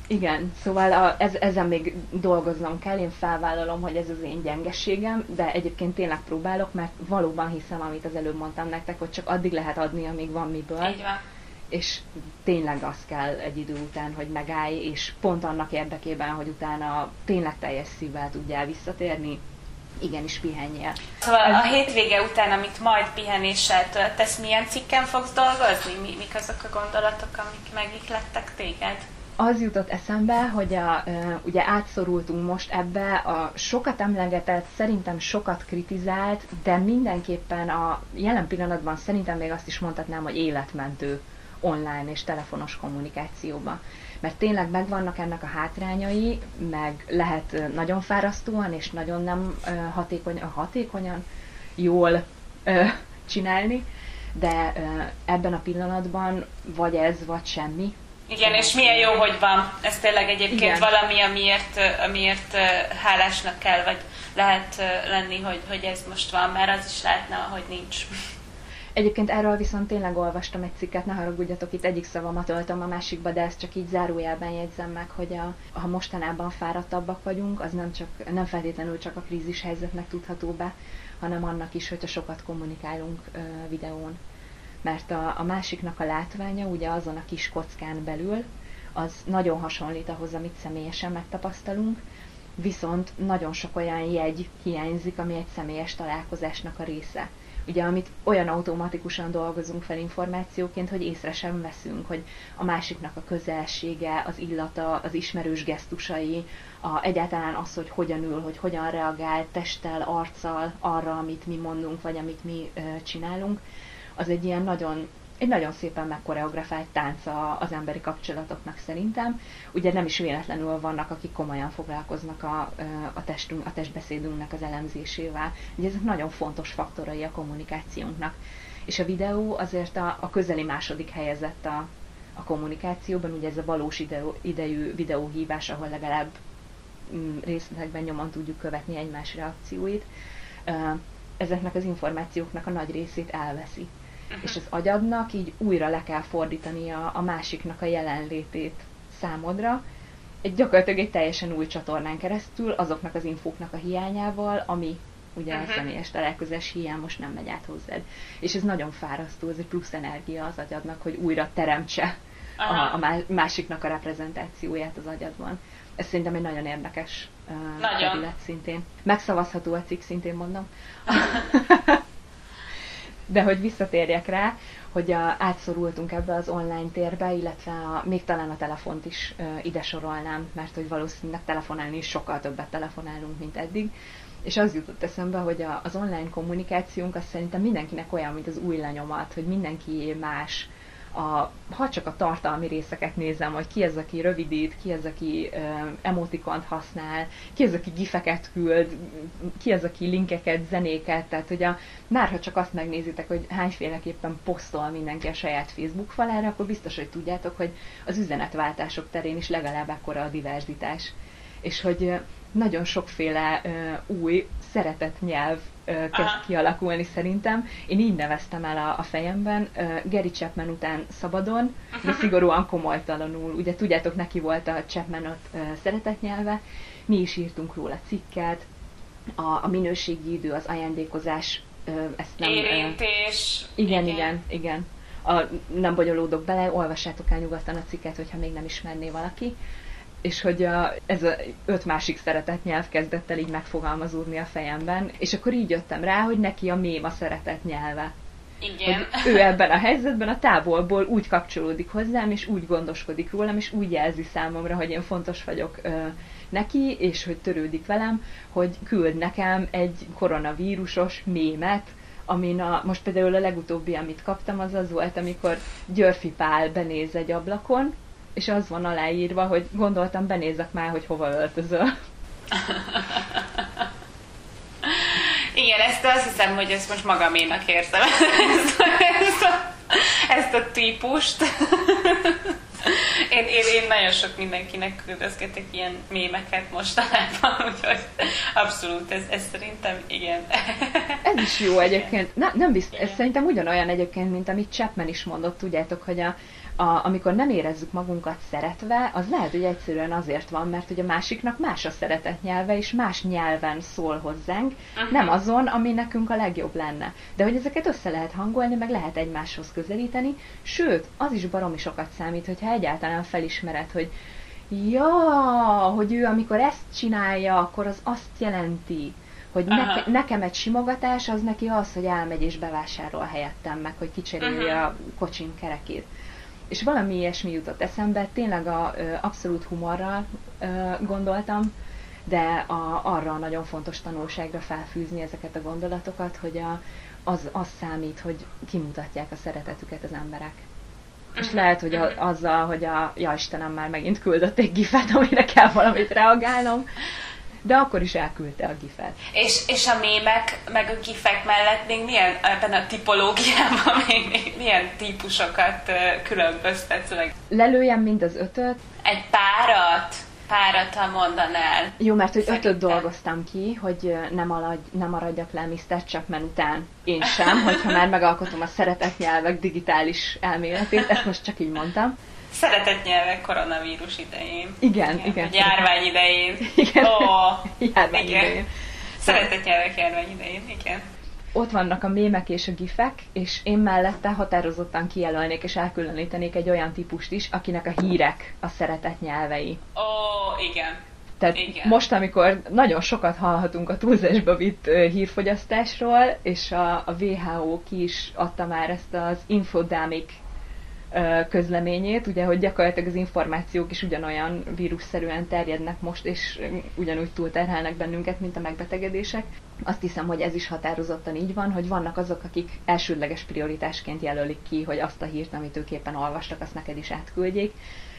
Igen, szóval a, ez, ezen még dolgoznom kell, én felvállalom, hogy ez az én gyengességem, de egyébként tényleg próbálok, mert valóban hiszem, amit az előbb mondtam nektek, hogy csak addig lehet adni, amíg van miből. Így van. És tényleg az kell egy idő után, hogy megállj, és pont annak érdekében, hogy utána tényleg teljes szívvel tudjál visszatérni, igenis pihenjél. Szóval a hétvége után, amit majd pihenéssel töltesz, milyen cikken fogsz dolgozni? Mi, mik azok a gondolatok, amik megiklettek téged? az jutott eszembe, hogy a, ugye átszorultunk most ebbe a sokat emlegetett, szerintem sokat kritizált, de mindenképpen a jelen pillanatban szerintem még azt is mondhatnám, hogy életmentő online és telefonos kommunikációba. Mert tényleg megvannak ennek a hátrányai, meg lehet nagyon fárasztóan és nagyon nem hatékony, hatékonyan jól csinálni, de ebben a pillanatban vagy ez, vagy semmi, igen, és milyen jó, hogy van. Ez tényleg egyébként Igen. valami, amiért, amiért hálásnak kell, vagy lehet lenni, hogy, hogy ez most van, mert az is lehetne, hogy nincs. Egyébként erről viszont tényleg olvastam egy cikket, ne haragudjatok, itt egyik szavamat öltöm a másikba, de ezt csak így zárójelben jegyzem meg, hogy a, ha mostanában fáradtabbak vagyunk, az nem, csak, nem feltétlenül csak a krízis helyzetnek tudható be, hanem annak is, hogyha sokat kommunikálunk ö, videón mert a, a másiknak a látványa ugye azon a kis kockán belül, az nagyon hasonlít ahhoz, amit személyesen megtapasztalunk, viszont nagyon sok olyan jegy hiányzik, ami egy személyes találkozásnak a része. Ugye, amit olyan automatikusan dolgozunk fel információként, hogy észre sem veszünk, hogy a másiknak a közelsége, az illata, az ismerős gesztusai, a, egyáltalán az, hogy hogyan ül, hogy hogyan reagál testtel, arccal arra, amit mi mondunk, vagy amit mi ö, csinálunk, az egy ilyen nagyon egy nagyon szépen megkoreografált tánca az emberi kapcsolatoknak szerintem. Ugye nem is véletlenül vannak, akik komolyan foglalkoznak a, a, testünk, a testbeszédünknek az elemzésével. Ugye ezek nagyon fontos faktorai a kommunikációnknak. És a videó azért a, a közeli második helyezett a, a kommunikációban, ugye ez a valós idejű, idejű videóhívás, ahol legalább mm, részletekben nyomon tudjuk követni egymás reakcióit. Ezeknek az információknak a nagy részét elveszi uh-huh. és az agyadnak így újra le kell fordítani a, a másiknak a jelenlétét számodra, egy gyakorlatilag egy teljesen új csatornán keresztül, azoknak az infóknak a hiányával, ami ugye uh-huh. a személyes találkozás hiány most nem megy át hozzád. És ez nagyon fárasztó, ez egy plusz energia az agyadnak, hogy újra teremtse a, a másiknak a reprezentációját az agyadban. Ez szerintem egy nagyon érdekes uh, terület szintén. Megszavazható a cikk szintén mondom. de hogy visszatérjek rá, hogy a, átszorultunk ebbe az online térbe, illetve a, még talán a telefont is ö, ide sorolnám, mert hogy valószínűleg telefonálni is sokkal többet telefonálunk, mint eddig. És az jutott eszembe, hogy a, az online kommunikációnk az szerintem mindenkinek olyan, mint az új lenyomat, hogy mindenki más, a, ha csak a tartalmi részeket nézem, hogy ki az, aki rövidít, ki az, aki emotikont használ, ki az, aki gifeket küld, ki az, aki linkeket, zenéket, tehát hogy már ha csak azt megnézitek, hogy hányféleképpen posztol mindenki a saját Facebook falára, akkor biztos, hogy tudjátok, hogy az üzenetváltások terén is legalább ekkora a diverzitás. És hogy nagyon sokféle uh, új szeretett nyelv kezd Aha. kialakulni szerintem. Én így neveztem el a, a fejemben, Gary Chapman után szabadon, de szigorúan komolytalanul. Ugye tudjátok, neki volt a Chapman ott szeretett nyelve, mi is írtunk róla cikket, a, a minőségi idő, az ajándékozás, ezt nem... Érintés. Igen, igen, igen, igen. A, nem bonyolódok bele, olvassátok el nyugodtan a cikket, hogyha még nem ismerné valaki és hogy a, ez a öt másik szeretett nyelv kezdett el így megfogalmazódni a fejemben, és akkor így jöttem rá, hogy neki a mém a szeretett nyelve. Igen. Hogy ő ebben a helyzetben a távolból úgy kapcsolódik hozzám, és úgy gondoskodik rólam, és úgy jelzi számomra, hogy én fontos vagyok ö, neki, és hogy törődik velem, hogy küld nekem egy koronavírusos mémet, amin a, most például a legutóbbi, amit kaptam, az az volt, amikor Györfi Pál benéz egy ablakon, és az van aláírva, hogy gondoltam, benézek már, hogy hova öltözöl. Igen, ezt azt hiszem, hogy ezt most magaménak érzem, ezt, ezt, a, ezt a típust. Én, én, én nagyon sok mindenkinek küldözgetek ilyen mémeket mostanában, úgyhogy abszolút ez, ez szerintem igen. Ez is jó egyébként. Na, nem biztos, ez szerintem ugyanolyan egyébként, mint amit Chapman is mondott, tudjátok, hogy a, a, amikor nem érezzük magunkat szeretve, az lehet, hogy egyszerűen azért van, mert hogy a másiknak más a szeretet nyelve, és más nyelven szól hozzánk, uh-huh. nem azon, ami nekünk a legjobb lenne. De hogy ezeket össze lehet hangolni, meg lehet egymáshoz közelíteni, sőt, az is baromi sokat számít, hogyha egyáltalán felismered, hogy ja, hogy ő amikor ezt csinálja, akkor az azt jelenti, hogy neke, nekem egy simogatás, az neki az, hogy elmegy és bevásárol helyettem meg, hogy kicserélje uh-huh. a kocsin kerekét és valami ilyesmi jutott eszembe, tényleg a ö, abszolút humorral ö, gondoltam, de a, arra a nagyon fontos tanulságra felfűzni ezeket a gondolatokat, hogy a, az, az számít, hogy kimutatják a szeretetüket az emberek. És mhm. lehet, hogy a, mhm. azzal, hogy a ja Istenem már megint küldött egy gifet, amire kell valamit reagálnom, de akkor is elküldte a gifet. És, és a mémek, meg a gifek mellett még milyen, ebben a tipológiában még, még milyen típusokat különböztetsz meg? Lelőjem mind az ötöt. Egy párat? párat, ha mondanál. Jó, mert hogy Szerintem. ötöt dolgoztam ki, hogy nem, aladj, nem maradjak le Mr. Chapman után én sem, hogyha már megalkotom a szeretet nyelvek digitális elméletét, ezt most csak így mondtam. Szeretett nyelvek koronavírus idején. Igen, igen. igen. Járvány idején. Igen. Oh, járvány igen. idején. Szeretett nyelvek járvány idején, igen. Ott vannak a mémek és a gifek, és én mellette határozottan kijelölnék és elkülönítenék egy olyan típust is, akinek a hírek a szeretett nyelvei. Ó, oh, igen. Tehát Igen. most, amikor nagyon sokat hallhatunk a túlzásba vitt hírfogyasztásról, és a, a WHO ki is adta már ezt az infodemic közleményét, ugye, hogy gyakorlatilag az információk is ugyanolyan vírusszerűen terjednek most, és ugyanúgy túlterhelnek bennünket, mint a megbetegedések. Azt hiszem, hogy ez is határozottan így van, hogy vannak azok, akik elsődleges prioritásként jelölik ki, hogy azt a hírt, amit ők éppen olvastak, azt neked is átküldjék.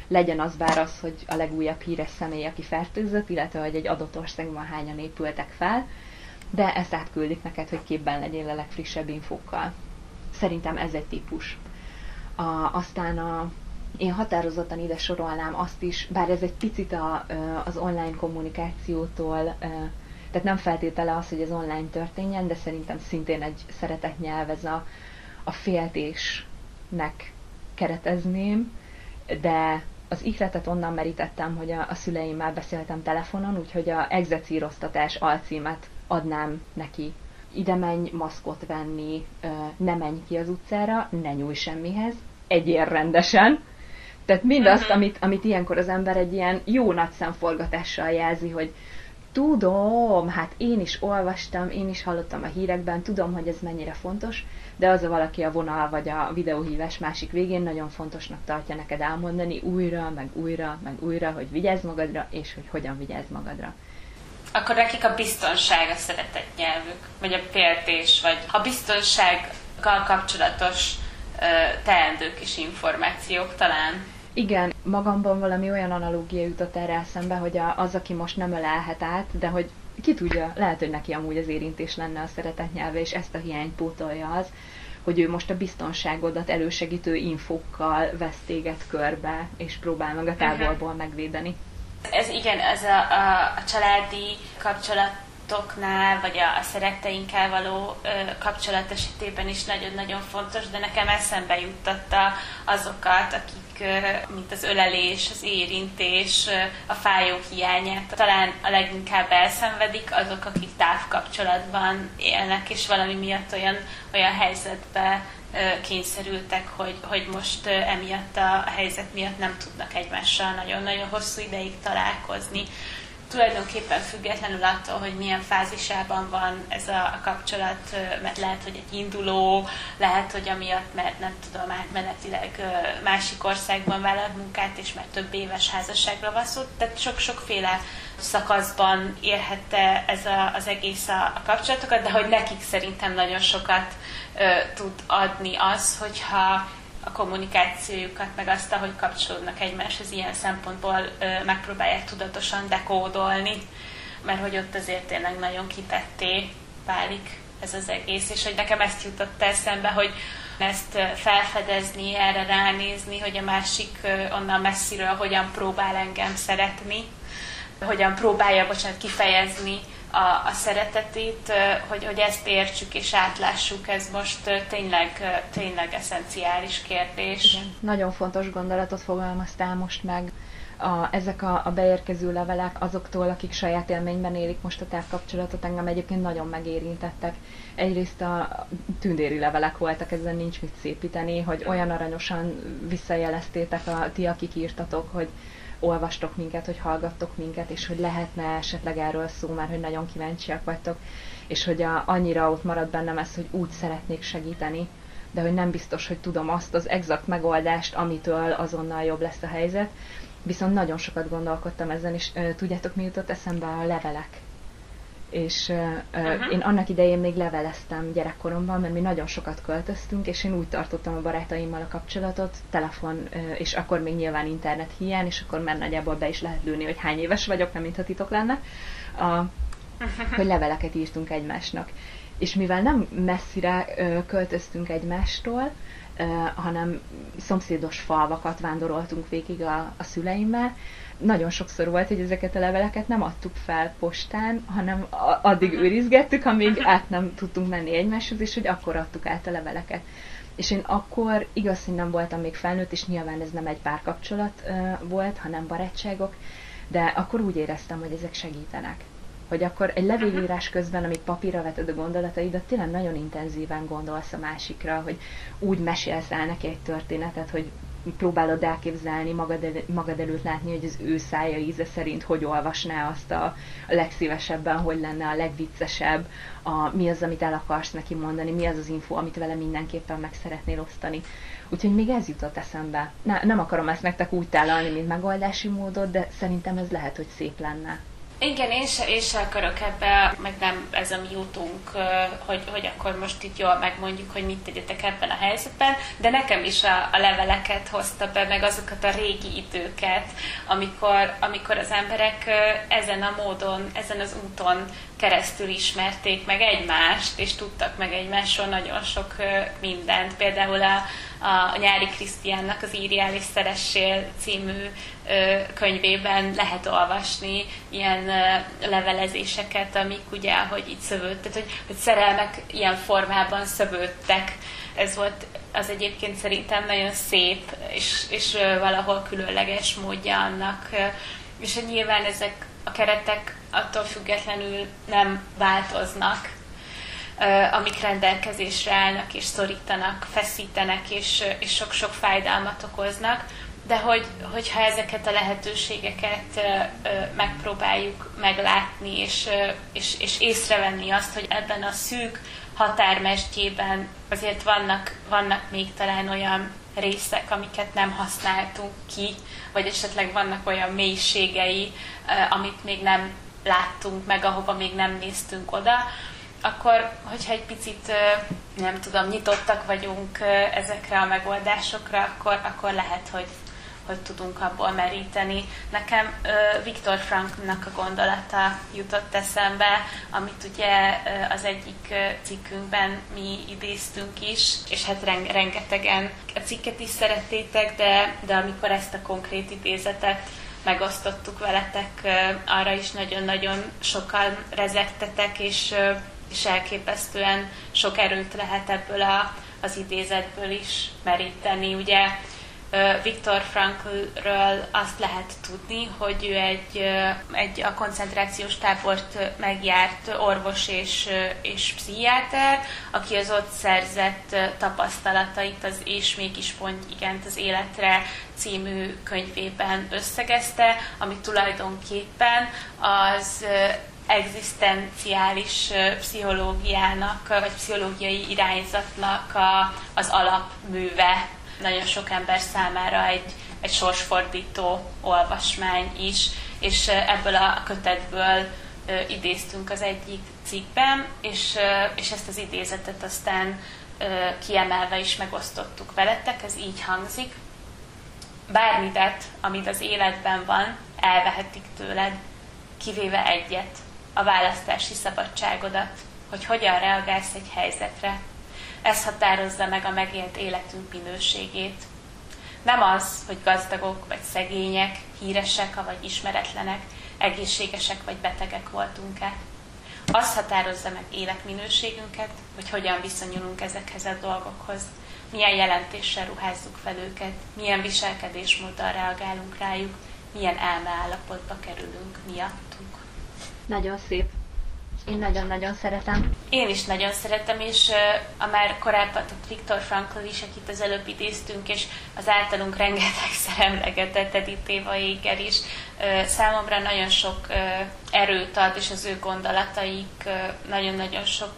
Legyen az bár az, hogy a legújabb híres személy, aki fertőzött, illetve hogy egy adott országban hányan épültek fel, de ezt átküldik neked, hogy képben legyél a legfrissebb infókkal. Szerintem ez egy típus. A, aztán a, én határozottan ide sorolnám azt is, bár ez egy picit a, az online kommunikációtól, tehát nem feltétele az, hogy ez online történjen, de szerintem szintén egy szeretett nyelv ez a, a féltésnek keretezném, de az ihletet onnan merítettem, hogy a, a szüleimmel beszéltem telefonon, úgyhogy a egzecíroztatás alcímet adnám neki ide menj maszkot venni, ne menj ki az utcára, ne nyújj semmihez, egyér rendesen. Tehát mindazt, uh-huh. amit, amit ilyenkor az ember egy ilyen jó nagy szemforgatással jelzi, hogy tudom, hát én is olvastam, én is hallottam a hírekben, tudom, hogy ez mennyire fontos, de az a valaki a vonal vagy a videóhívás másik végén nagyon fontosnak tartja neked elmondani újra, meg újra, meg újra, hogy vigyázz magadra, és hogy hogyan vigyázz magadra akkor nekik a biztonság a szeretett nyelvük, vagy a féltés, vagy a biztonsággal kapcsolatos teendők és információk talán. Igen, magamban valami olyan analógia jutott erre eszembe, hogy az, aki most nem ölelhet át, de hogy ki tudja, lehet, hogy neki amúgy az érintés lenne a szeretett nyelve, és ezt a hiányt pótolja az, hogy ő most a biztonságodat elősegítő infókkal vesz téged körbe, és próbál meg a távolból uh-huh. megvédeni. Ez igen, ez a, a, a családi kapcsolatoknál, vagy a, a szeretteinkkel való ö, kapcsolat esetében is nagyon-nagyon fontos, de nekem eszembe juttatta azokat, akik, ö, mint az ölelés, az érintés, ö, a fájó hiányát. Talán a leginkább elszenvedik azok, akik távkapcsolatban élnek, és valami miatt olyan, olyan helyzetbe kényszerültek, hogy, hogy most emiatt a helyzet miatt nem tudnak egymással nagyon-nagyon hosszú ideig találkozni. Tulajdonképpen függetlenül attól, hogy milyen fázisában van ez a kapcsolat, mert lehet, hogy egy induló, lehet, hogy amiatt, mert nem tudom, átmenetileg másik országban vállalt munkát, és mert több éves házasságra van szó, tehát sok-sokféle szakaszban érhette ez a, az egész a, a kapcsolatokat, de hogy nekik szerintem nagyon sokat ö, tud adni az, hogyha a kommunikációjukat, meg azt, ahogy kapcsolódnak egymáshoz ilyen szempontból megpróbálják tudatosan dekódolni, mert hogy ott azért tényleg nagyon kitetté válik ez az egész, és hogy nekem ezt jutott eszembe, hogy ezt felfedezni, erre ránézni, hogy a másik onnan messziről hogyan próbál engem szeretni, hogyan próbálja, bocsánat, kifejezni a, a szeretetét, hogy, hogy ezt értsük és átlássuk, ez most tényleg, tényleg eszenciális kérdés. Igen. Nagyon fontos gondolatot fogalmaztál most meg. A, ezek a, a beérkező levelek azoktól, akik saját élményben élik most a távkapcsolatot, engem egyébként nagyon megérintettek. Egyrészt a tündéri levelek voltak, ezen nincs mit szépíteni, hogy olyan aranyosan visszajeleztétek a ti, akik írtatok, hogy olvastok minket, hogy hallgattok minket, és hogy lehetne esetleg erről szó, mert hogy nagyon kíváncsiak vagytok, és hogy a, annyira ott marad bennem ez, hogy úgy szeretnék segíteni, de hogy nem biztos, hogy tudom azt az exakt megoldást, amitől azonnal jobb lesz a helyzet. Viszont nagyon sokat gondolkodtam ezen, és tudjátok, mi jutott eszembe a levelek és uh-huh. én annak idején még leveleztem gyerekkoromban, mert mi nagyon sokat költöztünk, és én úgy tartottam a barátaimmal a kapcsolatot, telefon, és akkor még nyilván internet hiány, és akkor már nagyjából be is lehet lőni, hogy hány éves vagyok, nem mintha titok lenne, a, hogy leveleket írtunk egymásnak. És mivel nem messzire költöztünk egymástól, hanem szomszédos falvakat vándoroltunk végig a, a szüleimmel, nagyon sokszor volt, hogy ezeket a leveleket nem adtuk fel postán, hanem addig őrizgettük, amíg át nem tudtunk menni egymáshoz, és hogy akkor adtuk át a leveleket. És én akkor igaz, hogy nem voltam még felnőtt, és nyilván ez nem egy párkapcsolat volt, hanem barátságok, de akkor úgy éreztem, hogy ezek segítenek. Hogy akkor egy levélírás közben, amíg papírra veted a gondolataidat, tényleg nagyon intenzíven gondolsz a másikra, hogy úgy mesélsz el neki egy történetet, hogy próbálod elképzelni, magad, el, magad előtt látni, hogy az ő szája íze szerint hogy olvasná azt a, a legszívesebben, hogy lenne a legviccesebb, a, mi az, amit el akarsz neki mondani, mi az az info, amit vele mindenképpen meg szeretnél osztani. Úgyhogy még ez jutott eszembe. Ne, nem akarom ezt nektek úgy tálalni, mint megoldási módot, de szerintem ez lehet, hogy szép lenne. Igen, én se, én se akarok ebbe, meg nem ez a mi útunk, hogy, hogy akkor most itt jól megmondjuk, hogy mit tegyetek ebben a helyzetben, de nekem is a, a leveleket hozta be, meg azokat a régi időket, amikor, amikor az emberek ezen a módon, ezen az úton keresztül ismerték meg egymást, és tudtak meg egymásról nagyon sok mindent. Például a, a Nyári Krisztiánnak az Írjál és Szeressél című könyvében lehet olvasni ilyen levelezéseket, amik ugye, hogy itt szövődtek, hogy, hogy szerelmek ilyen formában szövődtek. Ez volt az egyébként szerintem nagyon szép, és, és valahol különleges módja annak. És nyilván ezek a keretek attól függetlenül nem változnak, amik rendelkezésre állnak és szorítanak, feszítenek és, és sok-sok fájdalmat okoznak, de hogy, hogyha ezeket a lehetőségeket megpróbáljuk meglátni és, és, és észrevenni azt, hogy ebben a szűk határmestjében azért vannak, vannak még talán olyan részek, amiket nem használtunk ki, vagy esetleg vannak olyan mélységei, amit még nem láttunk meg, ahova még nem néztünk oda, akkor, hogyha egy picit, nem tudom, nyitottak vagyunk ezekre a megoldásokra, akkor, akkor lehet, hogy, hogy tudunk abból meríteni. Nekem Viktor Franknak a gondolata jutott eszembe, amit ugye az egyik cikkünkben mi idéztünk is, és hát rengetegen a cikket is szerettétek, de, de amikor ezt a konkrét idézetet megosztottuk veletek, arra is nagyon-nagyon sokan rezegtetek, és és elképesztően sok erőt lehet ebből a, az idézetből is meríteni. Ugye Viktor Franklről azt lehet tudni, hogy ő egy, egy a koncentrációs tábort megjárt orvos és, és pszichiáter, aki az ott szerzett tapasztalatait az És mégis pont igent az életre című könyvében összegezte, ami tulajdonképpen az egzisztenciális pszichológiának, vagy pszichológiai irányzatnak a, az alapműve. Nagyon sok ember számára egy, egy sorsfordító olvasmány is, és ebből a kötetből idéztünk az egyik cikkben, és, és ezt az idézetet aztán kiemelve is megosztottuk veletek, ez így hangzik. Bármidet, amit az életben van, elvehetik tőled, kivéve egyet, a választási szabadságodat, hogy hogyan reagálsz egy helyzetre. Ez határozza meg a megélt életünk minőségét. Nem az, hogy gazdagok vagy szegények, híresek vagy ismeretlenek, egészségesek vagy betegek voltunk-e. Az határozza meg életminőségünket, hogy hogyan viszonyulunk ezekhez a dolgokhoz, milyen jelentéssel ruházzuk fel őket, milyen viselkedésmóddal reagálunk rájuk, milyen elmeállapotba kerülünk miattuk. Nagyon szép. Én nagyon-nagyon szeretem. Én is nagyon szeretem, és a már korábban a Viktor Frankl is, akit az előbb idéztünk, és az általunk rengetegszer emlegetett Edith Éva Éger is, számomra nagyon sok erőt ad, és az ő gondolataik nagyon-nagyon sok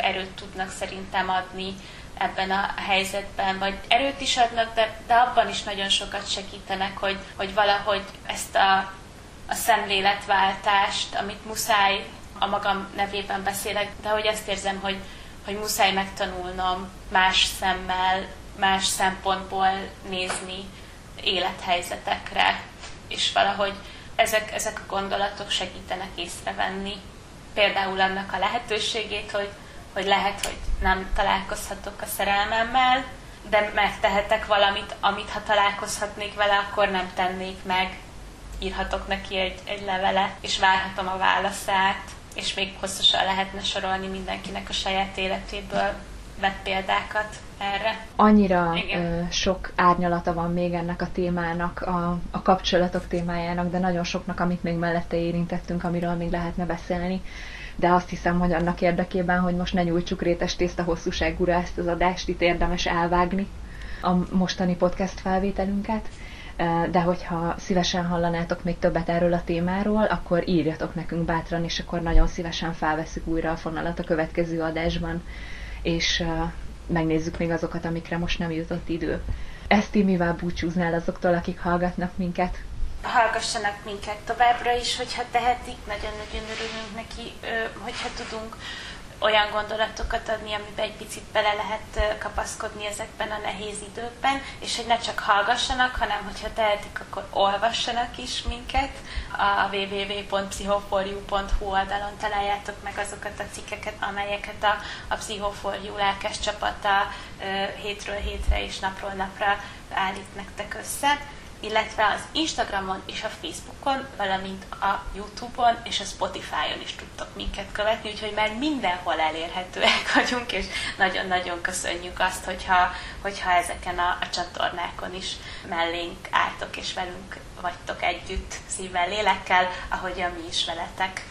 erőt tudnak szerintem adni ebben a helyzetben, vagy erőt is adnak, de, de abban is nagyon sokat segítenek, hogy, hogy valahogy ezt a, a szemléletváltást, amit muszáj a magam nevében beszélek, de hogy ezt érzem, hogy, hogy muszáj megtanulnom más szemmel, más szempontból nézni élethelyzetekre, és valahogy ezek, ezek a gondolatok segítenek észrevenni például annak a lehetőségét, hogy, hogy lehet, hogy nem találkozhatok a szerelmemmel, de megtehetek valamit, amit ha találkozhatnék vele, akkor nem tennék meg. Írhatok neki egy, egy levelet, és várhatom a válaszát, és még hosszasan lehetne sorolni mindenkinek a saját életéből vett példákat erre. Annyira ö, sok árnyalata van még ennek a témának, a, a kapcsolatok témájának, de nagyon soknak, amit még mellette érintettünk, amiről még lehetne beszélni. De azt hiszem, hogy annak érdekében, hogy most ne nyújtsuk rétes tészta hosszúságúra ezt az adást, itt érdemes elvágni a mostani podcast felvételünket de hogyha szívesen hallanátok még többet erről a témáról, akkor írjatok nekünk bátran, és akkor nagyon szívesen felveszünk újra a fonalat a következő adásban, és megnézzük még azokat, amikre most nem jutott idő. Ezt mivel búcsúznál azoktól, akik hallgatnak minket? Hallgassanak minket továbbra is, hogyha tehetik, nagyon-nagyon örülünk neki, hogyha tudunk olyan gondolatokat adni, amiben egy picit bele lehet kapaszkodni ezekben a nehéz időkben, és hogy ne csak hallgassanak, hanem hogyha tehetik, akkor olvassanak is minket. A www.pszichoforju.hu oldalon találjátok meg azokat a cikkeket, amelyeket a, a Pszichoforju lelkes csapata hétről hétre és napról napra állít nektek össze illetve az Instagramon és a Facebookon, valamint a Youtube-on és a Spotify-on is tudtok minket követni, úgyhogy már mindenhol elérhetőek vagyunk, és nagyon-nagyon köszönjük azt, hogyha, hogyha ezeken a, a csatornákon is mellénk álltok és velünk vagytok együtt szívvel, lélekkel, ahogyan mi is veletek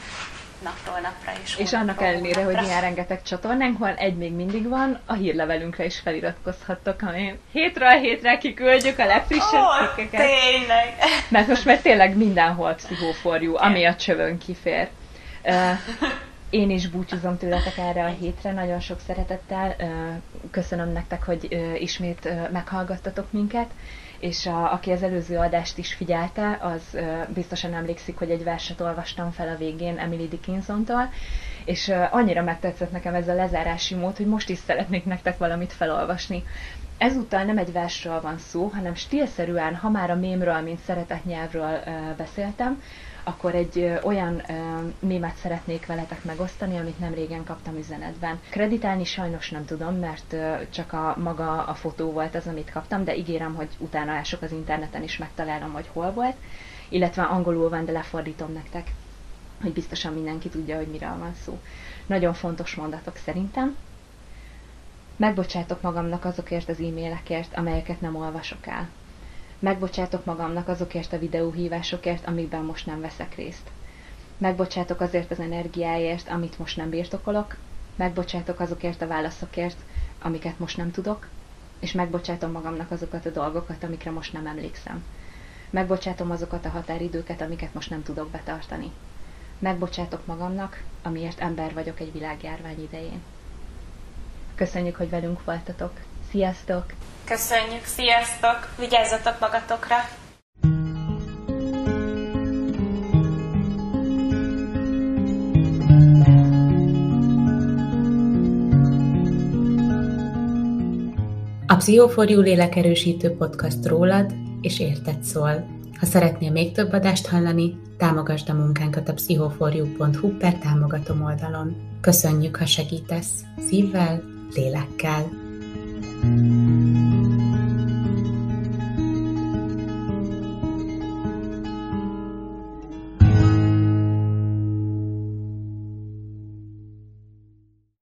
napról napra is. És annak ellenére, hogy ilyen rengeteg csatornánk van, egy még mindig van, a hírlevelünkre is feliratkozhattok, ami hétről hétre kiküldjük a legfrissebb oh, cikkeket. tényleg! Mert most már tényleg mindenhol pszichóforjú, ami a csövön kifér. Én is búcsúzom tőletek erre a hétre, nagyon sok szeretettel. Köszönöm nektek, hogy ismét meghallgattatok minket és a, aki az előző adást is figyelte, az uh, biztosan emlékszik, hogy egy verset olvastam fel a végén Emily Dickinsontól, és uh, annyira megtetszett nekem ez a lezárási mód, hogy most is szeretnék nektek valamit felolvasni. Ezúttal nem egy versről van szó, hanem stílszerűen, ha már a mémről, mint szeretetnyelvről uh, beszéltem, akkor egy olyan mémet szeretnék veletek megosztani, amit nem régen kaptam üzenetben. Kreditálni sajnos nem tudom, mert csak a maga a fotó volt az, amit kaptam, de ígérem, hogy utána ások az interneten is megtalálom, hogy hol volt, illetve angolul van, de lefordítom nektek, hogy biztosan mindenki tudja, hogy miről van szó. Nagyon fontos mondatok szerintem. Megbocsátok magamnak azokért az e-mailekért, amelyeket nem olvasok el. Megbocsátok magamnak azokért a videóhívásokért, amikben most nem veszek részt. Megbocsátok azért az energiáért, amit most nem birtokolok, megbocsátok azokért a válaszokért, amiket most nem tudok, és megbocsátom magamnak azokat a dolgokat, amikre most nem emlékszem. Megbocsátom azokat a határidőket, amiket most nem tudok betartani. Megbocsátok magamnak, amiért ember vagyok egy világjárvány idején. Köszönjük, hogy velünk voltatok! Sziasztok! Köszönjük, sziasztok! Vigyázzatok magatokra! A Pszichoforjú lélekerősítő podcast rólad és érted szól. Ha szeretnél még több adást hallani, támogasd a munkánkat a pszichoforjú.hu per támogatom oldalon. Köszönjük, ha segítesz! Szívvel, lélekkel. Thank you.